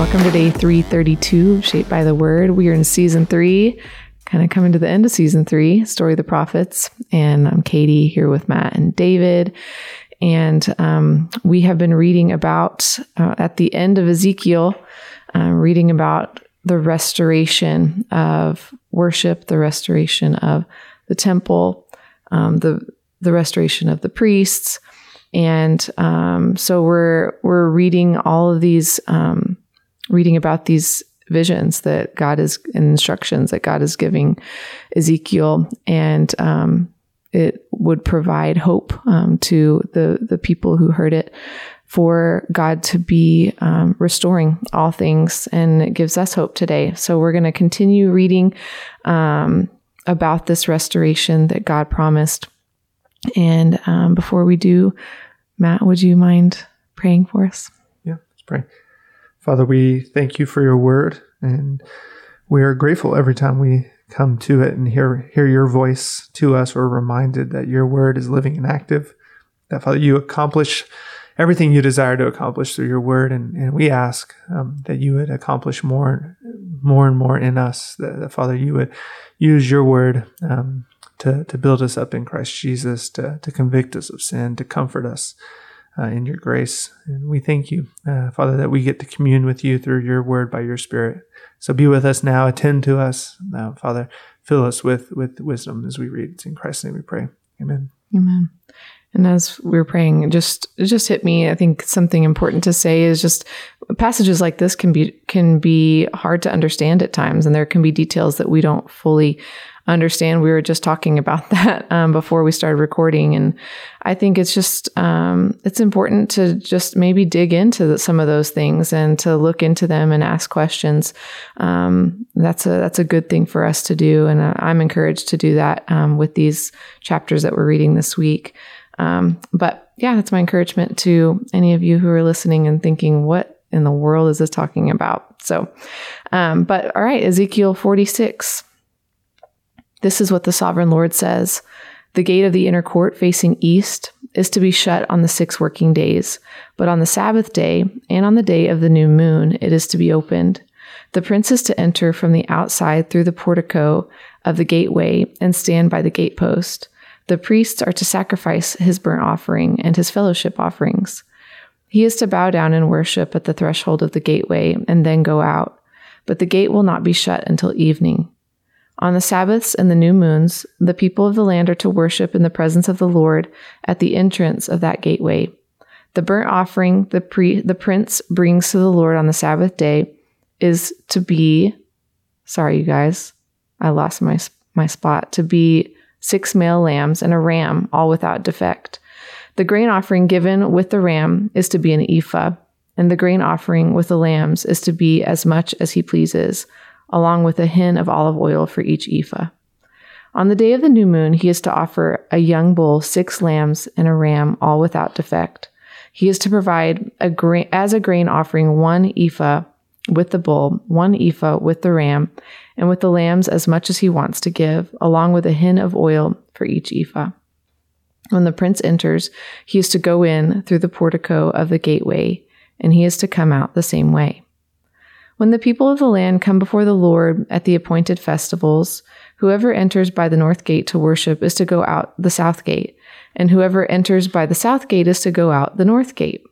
welcome to day 332 Shaped by the Word. We are in season three, kind of coming to the end of season three, Story of the Prophets. And I'm Katie here with Matt and David. And um, we have been reading about, uh, at the end of Ezekiel, uh, reading about the restoration of worship, the restoration of the temple, um, the the restoration of the priests, and um, so we're we're reading all of these, um, reading about these visions that God is instructions that God is giving Ezekiel, and um, it would provide hope um, to the the people who heard it for God to be um, restoring all things, and it gives us hope today. So we're going to continue reading um, about this restoration that God promised. And um, before we do, Matt, would you mind praying for us? Yeah, let's pray. Father, we thank you for your word, and we are grateful every time we come to it and hear hear your voice to us. We're reminded that your word is living and active. That Father, you accomplish everything you desire to accomplish through your word. And, and we ask um, that you would accomplish more, more and more in us. That, that Father, you would use your word um, to, to build us up in Christ Jesus, to, to convict us of sin, to comfort us uh, in your grace. And we thank you, uh, Father, that we get to commune with you through your word by your Spirit. So be with us now, attend to us. Now, Father, fill us with, with wisdom as we read. It's in Christ's name we pray. Amen. Amen. And as we were praying, it just it just hit me. I think something important to say is just passages like this can be can be hard to understand at times, and there can be details that we don't fully understand. We were just talking about that um, before we started recording, and I think it's just um, it's important to just maybe dig into the, some of those things and to look into them and ask questions. Um, that's a that's a good thing for us to do, and uh, I'm encouraged to do that um, with these chapters that we're reading this week. Um, but yeah, that's my encouragement to any of you who are listening and thinking, what in the world is this talking about? So, um, but all right, Ezekiel 46. This is what the sovereign Lord says The gate of the inner court facing east is to be shut on the six working days, but on the Sabbath day and on the day of the new moon it is to be opened. The prince is to enter from the outside through the portico of the gateway and stand by the gatepost. The priests are to sacrifice his burnt offering and his fellowship offerings. He is to bow down and worship at the threshold of the gateway and then go out, but the gate will not be shut until evening. On the Sabbaths and the new moons, the people of the land are to worship in the presence of the Lord at the entrance of that gateway. The burnt offering the, pre- the prince brings to the Lord on the Sabbath day is to be, sorry, you guys, I lost my, my spot, to be six male lambs, and a ram, all without defect. The grain offering given with the ram is to be an ephah, and the grain offering with the lambs is to be as much as he pleases, along with a hin of olive oil for each ephah. On the day of the new moon, he is to offer a young bull, six lambs, and a ram, all without defect. He is to provide a grain, as a grain offering one ephah with the bull, one ephah with the ram, and with the lambs as much as he wants to give, along with a hin of oil for each ephah. When the prince enters, he is to go in through the portico of the gateway, and he is to come out the same way. When the people of the land come before the Lord at the appointed festivals, whoever enters by the north gate to worship is to go out the south gate, and whoever enters by the south gate is to go out the north gate.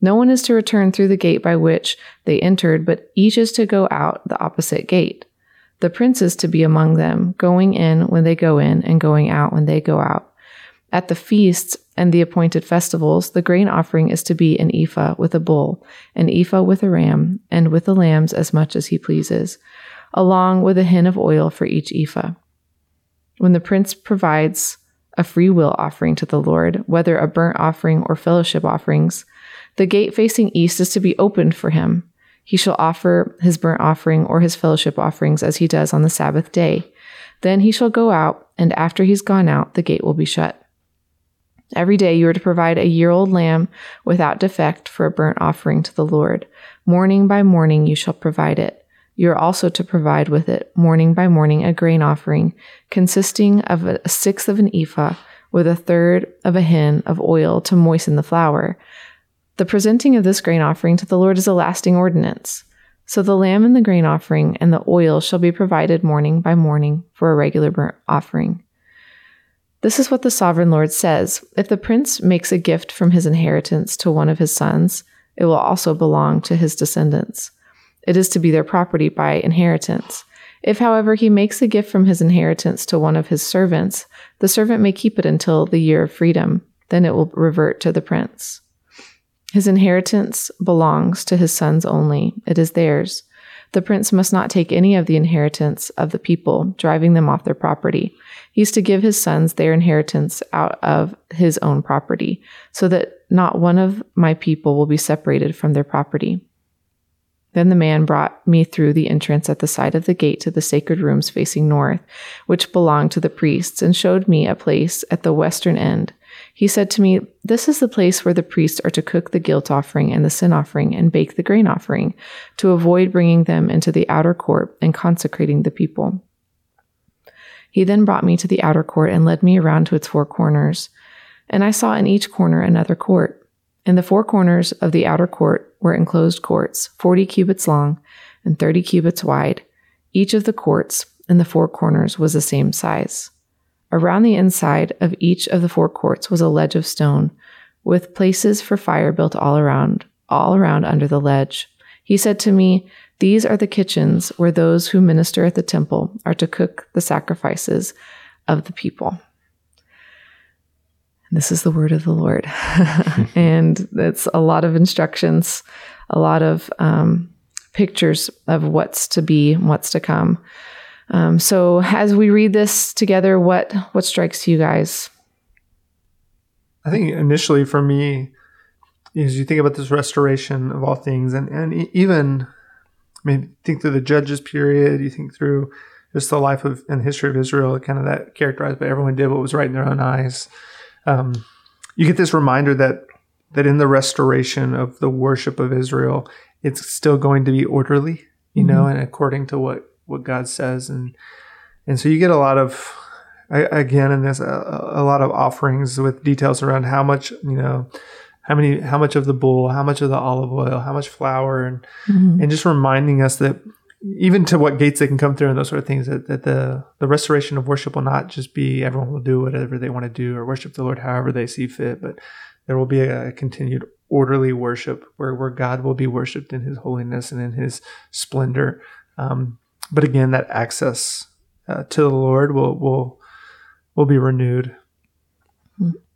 No one is to return through the gate by which they entered, but each is to go out the opposite gate. The prince is to be among them, going in when they go in and going out when they go out. At the feasts and the appointed festivals, the grain offering is to be an ephah with a bull, an ephah with a ram, and with the lambs as much as he pleases, along with a hin of oil for each ephah. When the prince provides a free will offering to the Lord, whether a burnt offering or fellowship offerings, the gate facing east is to be opened for him. He shall offer his burnt offering or his fellowship offerings as he does on the Sabbath day. Then he shall go out, and after he's gone out, the gate will be shut. Every day you are to provide a year old lamb without defect for a burnt offering to the Lord. Morning by morning you shall provide it. You are also to provide with it, morning by morning, a grain offering consisting of a sixth of an ephah with a third of a hin of oil to moisten the flour. The presenting of this grain offering to the Lord is a lasting ordinance. So the lamb and the grain offering and the oil shall be provided morning by morning for a regular burnt offering. This is what the sovereign Lord says If the prince makes a gift from his inheritance to one of his sons, it will also belong to his descendants. It is to be their property by inheritance. If, however, he makes a gift from his inheritance to one of his servants, the servant may keep it until the year of freedom. Then it will revert to the prince. His inheritance belongs to his sons only, it is theirs. The prince must not take any of the inheritance of the people, driving them off their property. He is to give his sons their inheritance out of his own property, so that not one of my people will be separated from their property. Then the man brought me through the entrance at the side of the gate to the sacred rooms facing north, which belonged to the priests, and showed me a place at the western end. He said to me, This is the place where the priests are to cook the guilt offering and the sin offering and bake the grain offering, to avoid bringing them into the outer court and consecrating the people. He then brought me to the outer court and led me around to its four corners. And I saw in each corner another court. In the four corners of the outer court were enclosed courts, 40 cubits long and 30 cubits wide. Each of the courts in the four corners was the same size. Around the inside of each of the four courts was a ledge of stone, with places for fire built all around, all around under the ledge. He said to me, These are the kitchens where those who minister at the temple are to cook the sacrifices of the people. This is the word of the Lord. and it's a lot of instructions, a lot of um, pictures of what's to be what's to come. Um, so as we read this together, what what strikes you guys? I think initially for me, as you think about this restoration of all things, and and even I mean, think through the Judges period, you think through just the life of and history of Israel, kind of that characterized by everyone did what was right in their own eyes. Um, you get this reminder that that in the restoration of the worship of Israel, it's still going to be orderly, you mm-hmm. know, and according to what what God says, and and so you get a lot of again in this a, a lot of offerings with details around how much you know how many how much of the bull how much of the olive oil how much flour and mm-hmm. and just reminding us that even to what gates they can come through and those sort of things that, that the the restoration of worship will not just be everyone will do whatever they want to do or worship the lord however they see fit but there will be a continued orderly worship where where god will be worshiped in his holiness and in his splendor um, but again, that access uh, to the Lord will will will be renewed.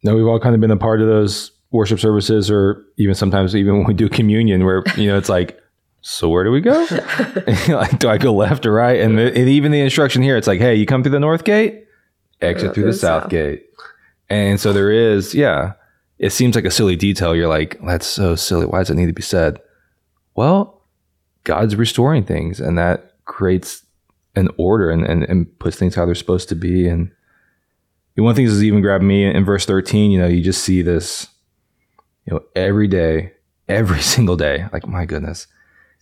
Now we've all kind of been a part of those worship services, or even sometimes even when we do communion, where you know it's like, so where do we go? like, do I go left or right? And, the, and, even the instruction here, it's like, hey, you come through the north gate, exit through the south, south gate. And so there is, yeah. It seems like a silly detail. You're like, that's so silly. Why does it need to be said? Well, God's restoring things, and that creates an order and, and, and puts things how they're supposed to be. And one of the things that even grabbed me in verse 13, you know, you just see this, you know, every day, every single day, like, my goodness,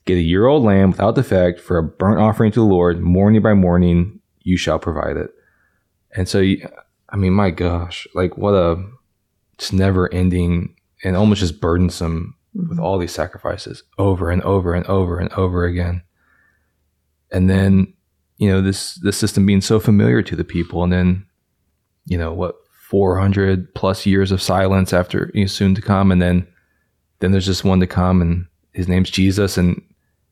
get a year old lamb without defect for a burnt offering to the Lord, morning by morning, you shall provide it. And so, you, I mean, my gosh, like what a just never ending and almost just burdensome mm-hmm. with all these sacrifices over and over and over and over again and then you know this the system being so familiar to the people and then you know what 400 plus years of silence after you know, soon to come. And then then there's just one to come and his name's jesus and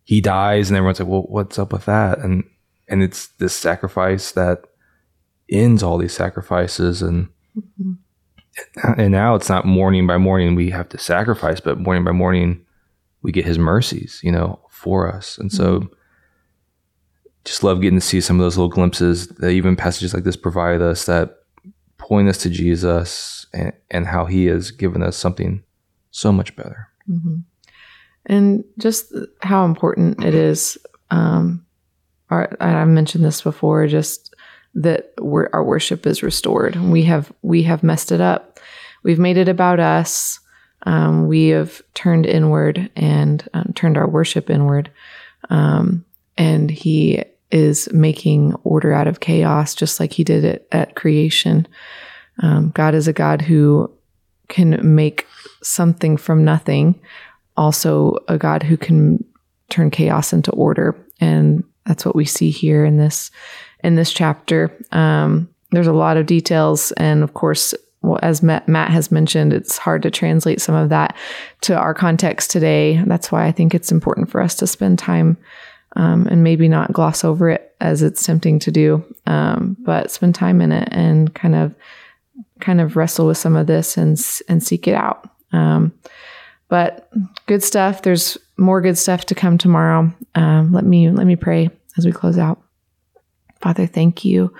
he dies and everyone's like well what's up with that? And and it's this sacrifice that ends all these sacrifices and mm-hmm. and now it's not morning by morning we have to sacrifice but morning by morning we get his mercies you know for us. And so mm-hmm just love getting to see some of those little glimpses that even passages like this provide us that point us to Jesus and, and how he has given us something so much better. Mm-hmm. And just how important it is. Um, our, I mentioned this before, just that our worship is restored. We have we have messed it up. We've made it about us. Um, we have turned inward and um, turned our worship inward. Um, and he is making order out of chaos, just like he did it at creation. Um, God is a God who can make something from nothing, also a God who can turn chaos into order. And that's what we see here in this in this chapter. Um, there's a lot of details, and of course, well, as Matt, Matt has mentioned, it's hard to translate some of that to our context today. That's why I think it's important for us to spend time um, and maybe not gloss over it as it's tempting to do, um, but spend time in it and kind of kind of wrestle with some of this and and seek it out. Um, but good stuff. There's more good stuff to come tomorrow. Um, let me let me pray as we close out. Father, thank you.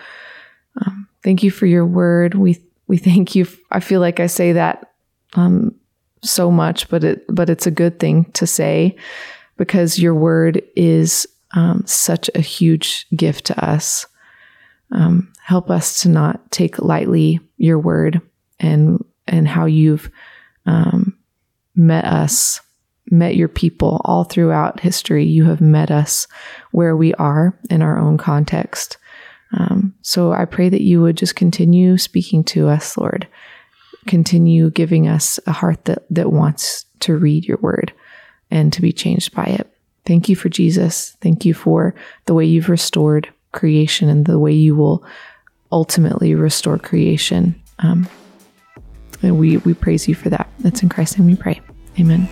Um, thank you for your word. We we thank you. I feel like I say that um, so much, but it but it's a good thing to say because your word is um, such a huge gift to us. Um, help us to not take lightly your word and and how you've um, met us, met your people all throughout history. You have met us where we are in our own context. Um, so I pray that you would just continue speaking to us, Lord. Continue giving us a heart that, that wants to read your word and to be changed by it. Thank you for Jesus. Thank you for the way you've restored creation and the way you will ultimately restore creation. Um, and we, we praise you for that. That's in Christ's name we pray. Amen.